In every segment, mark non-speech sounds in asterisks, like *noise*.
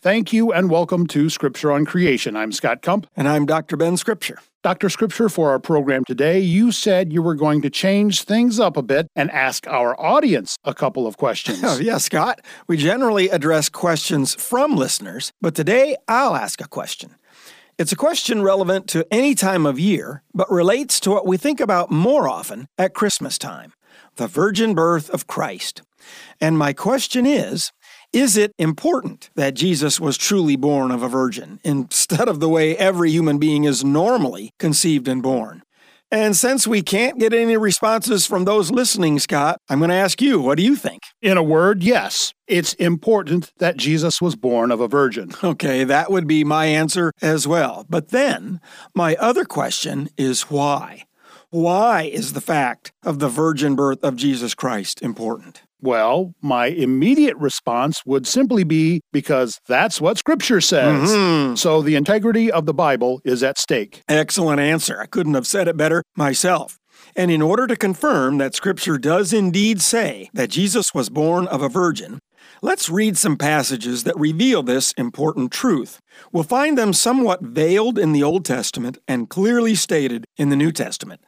Thank you and welcome to Scripture on Creation. I'm Scott Kump. And I'm Dr. Ben Scripture. Dr. Scripture, for our program today, you said you were going to change things up a bit and ask our audience a couple of questions. Oh, *laughs* yeah, Scott. We generally address questions from listeners, but today I'll ask a question. It's a question relevant to any time of year, but relates to what we think about more often at Christmas time the virgin birth of Christ. And my question is Is it important that Jesus was truly born of a virgin instead of the way every human being is normally conceived and born? And since we can't get any responses from those listening, Scott, I'm going to ask you, what do you think? In a word, yes. It's important that Jesus was born of a virgin. *laughs* Okay, that would be my answer as well. But then, my other question is why? Why is the fact of the virgin birth of Jesus Christ important? Well, my immediate response would simply be because that's what Scripture says. Mm-hmm. So the integrity of the Bible is at stake. Excellent answer. I couldn't have said it better myself. And in order to confirm that Scripture does indeed say that Jesus was born of a virgin, let's read some passages that reveal this important truth. We'll find them somewhat veiled in the Old Testament and clearly stated in the New Testament.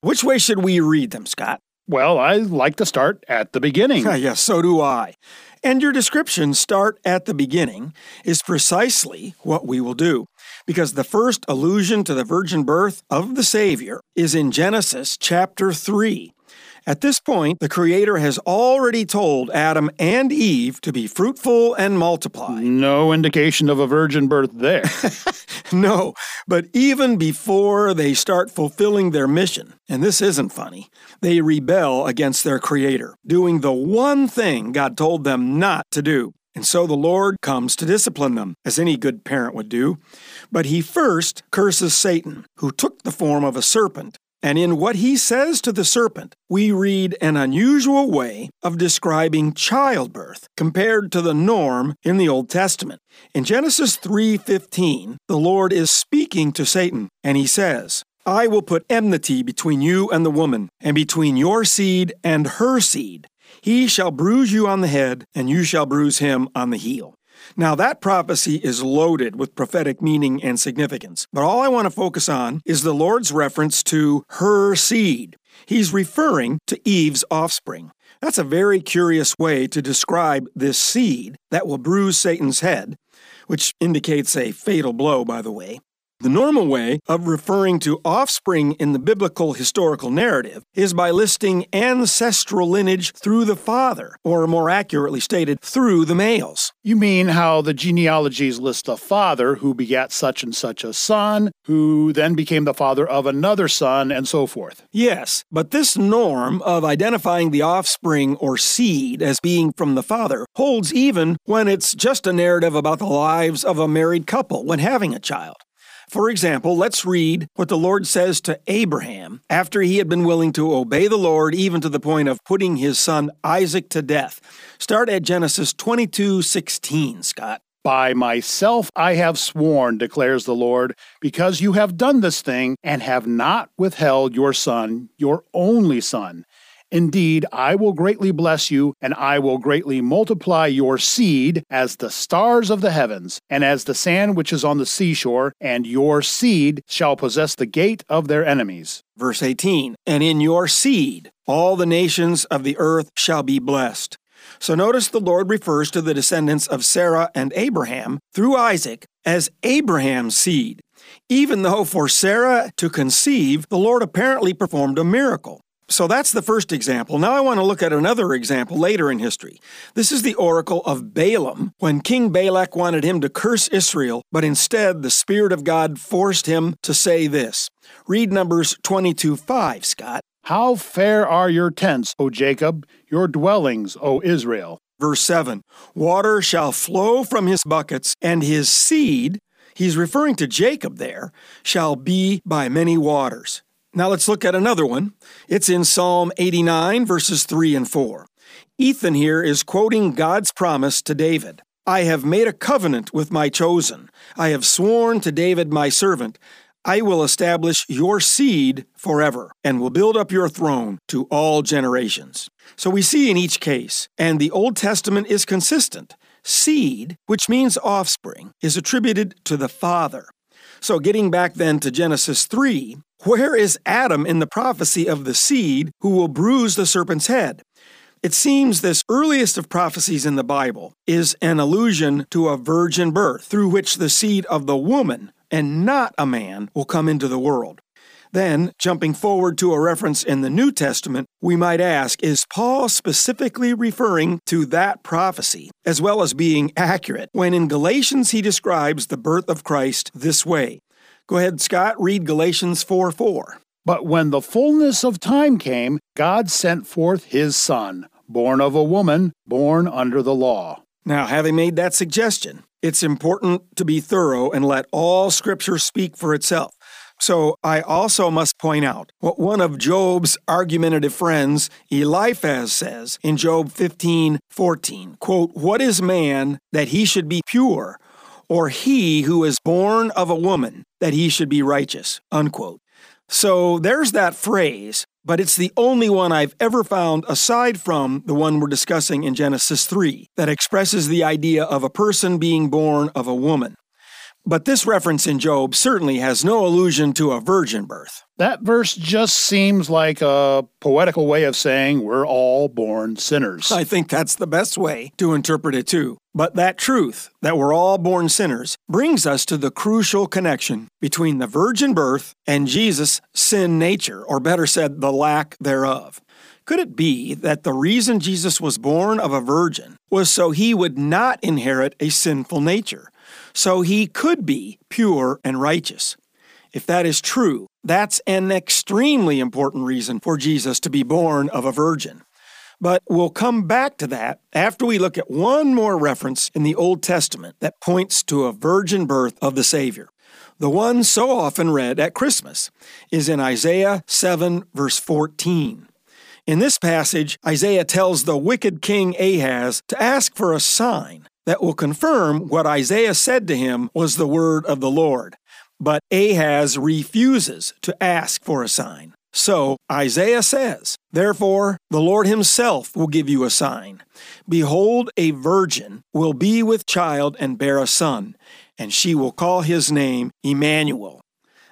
Which way should we read them, Scott? Well, I like to start at the beginning. *laughs* yes, so do I. And your description, start at the beginning, is precisely what we will do. Because the first allusion to the virgin birth of the Savior is in Genesis chapter 3. At this point, the Creator has already told Adam and Eve to be fruitful and multiply. *laughs* No indication of a virgin birth there. *laughs* no, but even before they start fulfilling their mission, and this isn't funny, they rebel against their Creator, doing the one thing God told them not to do. And so the Lord comes to discipline them, as any good parent would do. But he first curses Satan, who took the form of a serpent and in what he says to the serpent, we read an unusual way of describing childbirth compared to the norm in the Old Testament. In Genesis 3:15, the Lord is speaking to Satan, and he says, I will put enmity between you and the woman, and between your seed and her seed. He shall bruise you on the head, and you shall bruise him on the heel. Now, that prophecy is loaded with prophetic meaning and significance, but all I want to focus on is the Lord's reference to her seed. He's referring to Eve's offspring. That's a very curious way to describe this seed that will bruise Satan's head, which indicates a fatal blow, by the way. The normal way of referring to offspring in the biblical historical narrative is by listing ancestral lineage through the father, or more accurately stated, through the males. You mean how the genealogies list a father who begat such and such a son, who then became the father of another son, and so forth? Yes, but this norm of identifying the offspring or seed as being from the father holds even when it's just a narrative about the lives of a married couple when having a child. For example, let's read what the Lord says to Abraham after he had been willing to obey the Lord even to the point of putting his son Isaac to death. Start at Genesis 22:16, Scott. By myself I have sworn, declares the Lord, because you have done this thing and have not withheld your son, your only son. Indeed, I will greatly bless you, and I will greatly multiply your seed as the stars of the heavens, and as the sand which is on the seashore, and your seed shall possess the gate of their enemies. Verse 18 And in your seed all the nations of the earth shall be blessed. So notice the Lord refers to the descendants of Sarah and Abraham through Isaac as Abraham's seed. Even though for Sarah to conceive, the Lord apparently performed a miracle. So that's the first example. Now I want to look at another example later in history. This is the oracle of Balaam when King Balak wanted him to curse Israel, but instead the Spirit of God forced him to say this. Read Numbers 22 5, Scott. How fair are your tents, O Jacob, your dwellings, O Israel. Verse 7 Water shall flow from his buckets, and his seed, he's referring to Jacob there, shall be by many waters. Now let's look at another one. It's in Psalm 89, verses 3 and 4. Ethan here is quoting God's promise to David I have made a covenant with my chosen. I have sworn to David my servant. I will establish your seed forever and will build up your throne to all generations. So we see in each case, and the Old Testament is consistent, Seed, which means offspring, is attributed to the Father. So, getting back then to Genesis 3, where is Adam in the prophecy of the seed who will bruise the serpent's head? It seems this earliest of prophecies in the Bible is an allusion to a virgin birth through which the seed of the woman and not a man will come into the world. Then, jumping forward to a reference in the New Testament, we might ask Is Paul specifically referring to that prophecy, as well as being accurate, when in Galatians he describes the birth of Christ this way? Go ahead, Scott, read Galatians 4 4. But when the fullness of time came, God sent forth his Son, born of a woman, born under the law. Now, having made that suggestion, it's important to be thorough and let all Scripture speak for itself. So I also must point out what one of Job's argumentative friends, Eliphaz, says in Job 15 14. Quote, What is man that he should be pure, or he who is born of a woman that he should be righteous? Unquote. So there's that phrase, but it's the only one I've ever found aside from the one we're discussing in Genesis 3 that expresses the idea of a person being born of a woman. But this reference in Job certainly has no allusion to a virgin birth. That verse just seems like a poetical way of saying we're all born sinners. I think that's the best way to interpret it too. But that truth, that we're all born sinners, brings us to the crucial connection between the virgin birth and Jesus' sin nature, or better said, the lack thereof. Could it be that the reason Jesus was born of a virgin was so he would not inherit a sinful nature? So he could be pure and righteous. If that is true, that's an extremely important reason for Jesus to be born of a virgin. But we'll come back to that after we look at one more reference in the Old Testament that points to a virgin birth of the Savior. The one so often read at Christmas is in Isaiah 7, verse 14. In this passage, Isaiah tells the wicked king Ahaz to ask for a sign that will confirm what Isaiah said to him was the word of the Lord. But Ahaz refuses to ask for a sign. So Isaiah says, Therefore, the Lord himself will give you a sign. Behold, a virgin will be with child and bear a son, and she will call his name Emmanuel.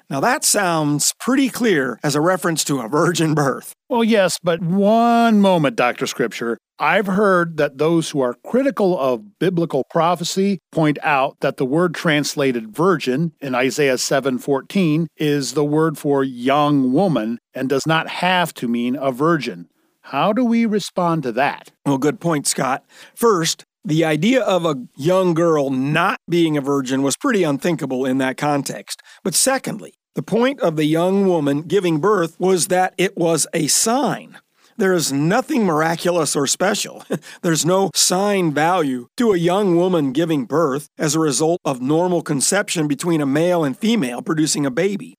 Now that sounds pretty clear as a reference to a virgin birth. Well, yes, but one moment, Dr. Scripture. I've heard that those who are critical of biblical prophecy point out that the word translated virgin in Isaiah 7:14 is the word for young woman and does not have to mean a virgin. How do we respond to that? Well, good point, Scott. First, the idea of a young girl not being a virgin was pretty unthinkable in that context. But secondly, the point of the young woman giving birth was that it was a sign. There is nothing miraculous or special. *laughs* There's no sign value to a young woman giving birth as a result of normal conception between a male and female producing a baby.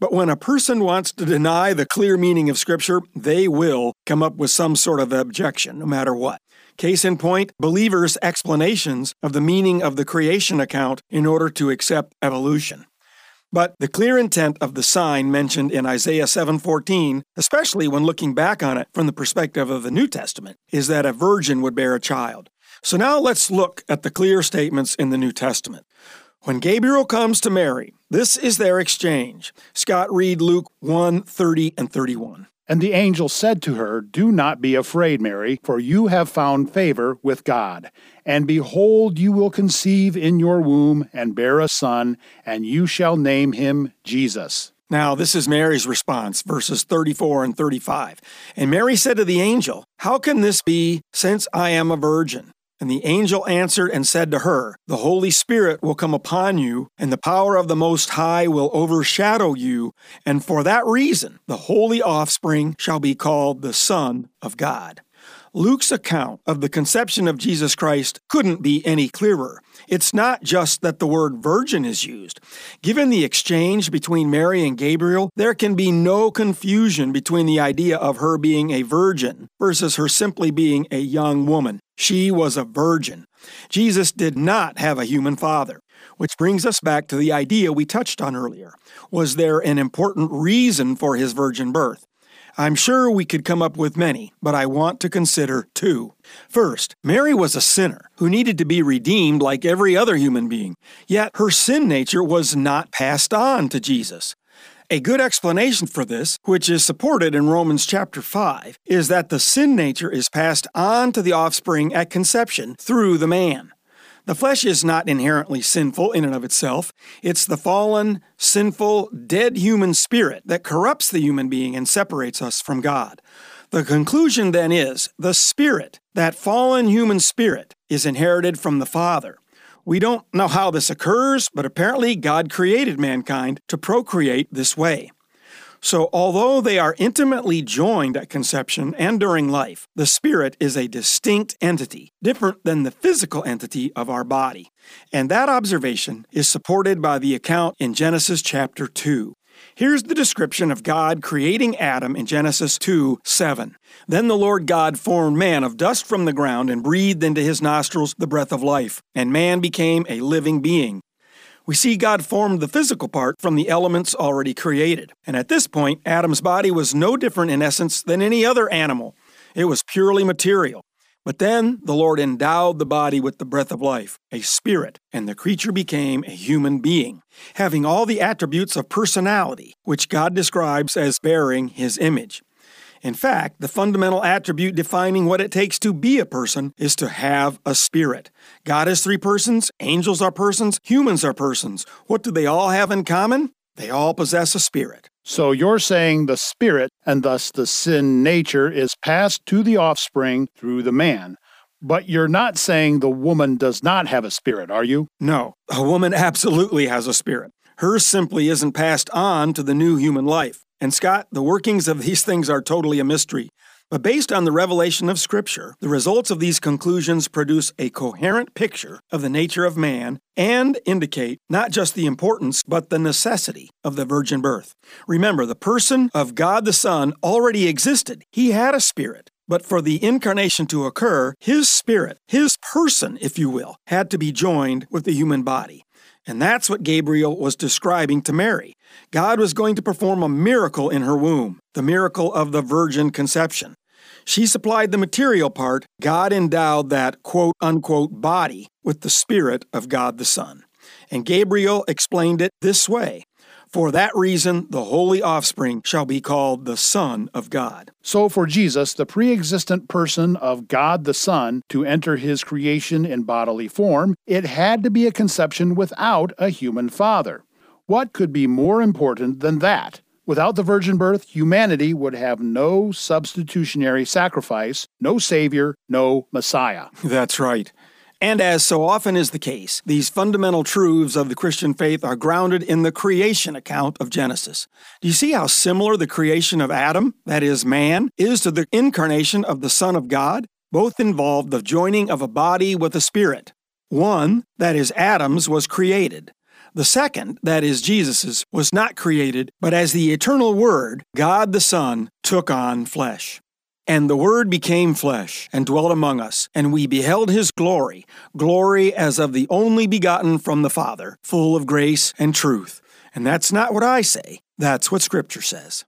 But when a person wants to deny the clear meaning of Scripture, they will come up with some sort of objection, no matter what. Case in point, believers' explanations of the meaning of the creation account in order to accept evolution. But the clear intent of the sign mentioned in Isaiah 7:14, especially when looking back on it from the perspective of the New Testament, is that a virgin would bear a child. So now let's look at the clear statements in the New Testament. When Gabriel comes to Mary, this is their exchange. Scott read Luke 1 30 and 31. And the angel said to her, Do not be afraid, Mary, for you have found favor with God. And behold, you will conceive in your womb and bear a son, and you shall name him Jesus. Now, this is Mary's response, verses 34 and 35. And Mary said to the angel, How can this be, since I am a virgin? And the angel answered and said to her, The Holy Spirit will come upon you, and the power of the Most High will overshadow you, and for that reason the holy offspring shall be called the Son of God. Luke's account of the conception of Jesus Christ couldn't be any clearer. It's not just that the word virgin is used. Given the exchange between Mary and Gabriel, there can be no confusion between the idea of her being a virgin versus her simply being a young woman. She was a virgin. Jesus did not have a human father. Which brings us back to the idea we touched on earlier. Was there an important reason for his virgin birth? I'm sure we could come up with many, but I want to consider two. First, Mary was a sinner who needed to be redeemed like every other human being, yet her sin nature was not passed on to Jesus. A good explanation for this, which is supported in Romans chapter 5, is that the sin nature is passed on to the offspring at conception through the man. The flesh is not inherently sinful in and of itself. It's the fallen, sinful, dead human spirit that corrupts the human being and separates us from God. The conclusion then is the spirit, that fallen human spirit, is inherited from the Father. We don't know how this occurs, but apparently God created mankind to procreate this way. So, although they are intimately joined at conception and during life, the spirit is a distinct entity, different than the physical entity of our body. And that observation is supported by the account in Genesis chapter 2. Here's the description of God creating Adam in Genesis 2 7. Then the Lord God formed man of dust from the ground and breathed into his nostrils the breath of life, and man became a living being. We see God formed the physical part from the elements already created. And at this point, Adam's body was no different in essence than any other animal. It was purely material. But then the Lord endowed the body with the breath of life, a spirit, and the creature became a human being, having all the attributes of personality, which God describes as bearing his image. In fact, the fundamental attribute defining what it takes to be a person is to have a spirit. God is three persons, angels are persons, humans are persons. What do they all have in common? They all possess a spirit. So you're saying the spirit, and thus the sin nature, is passed to the offspring through the man. But you're not saying the woman does not have a spirit, are you? No, a woman absolutely has a spirit. Hers simply isn't passed on to the new human life. And Scott, the workings of these things are totally a mystery. But based on the revelation of Scripture, the results of these conclusions produce a coherent picture of the nature of man and indicate not just the importance, but the necessity of the virgin birth. Remember, the person of God the Son already existed, he had a spirit. But for the incarnation to occur, his spirit, his person, if you will, had to be joined with the human body. And that's what Gabriel was describing to Mary. God was going to perform a miracle in her womb, the miracle of the virgin conception. She supplied the material part. God endowed that quote unquote body with the Spirit of God the Son. And Gabriel explained it this way for that reason, the holy offspring shall be called the Son of God. So, for Jesus, the pre existent person of God the Son, to enter his creation in bodily form, it had to be a conception without a human father. What could be more important than that? Without the virgin birth, humanity would have no substitutionary sacrifice, no Savior, no Messiah. That's right. And as so often is the case, these fundamental truths of the Christian faith are grounded in the creation account of Genesis. Do you see how similar the creation of Adam, that is, man, is to the incarnation of the Son of God? Both involved the joining of a body with a spirit. One, that is, Adam's, was created. The second, that is, Jesus's, was not created, but as the eternal Word, God the Son, took on flesh. And the Word became flesh and dwelt among us, and we beheld his glory, glory as of the only begotten from the Father, full of grace and truth. And that's not what I say, that's what Scripture says.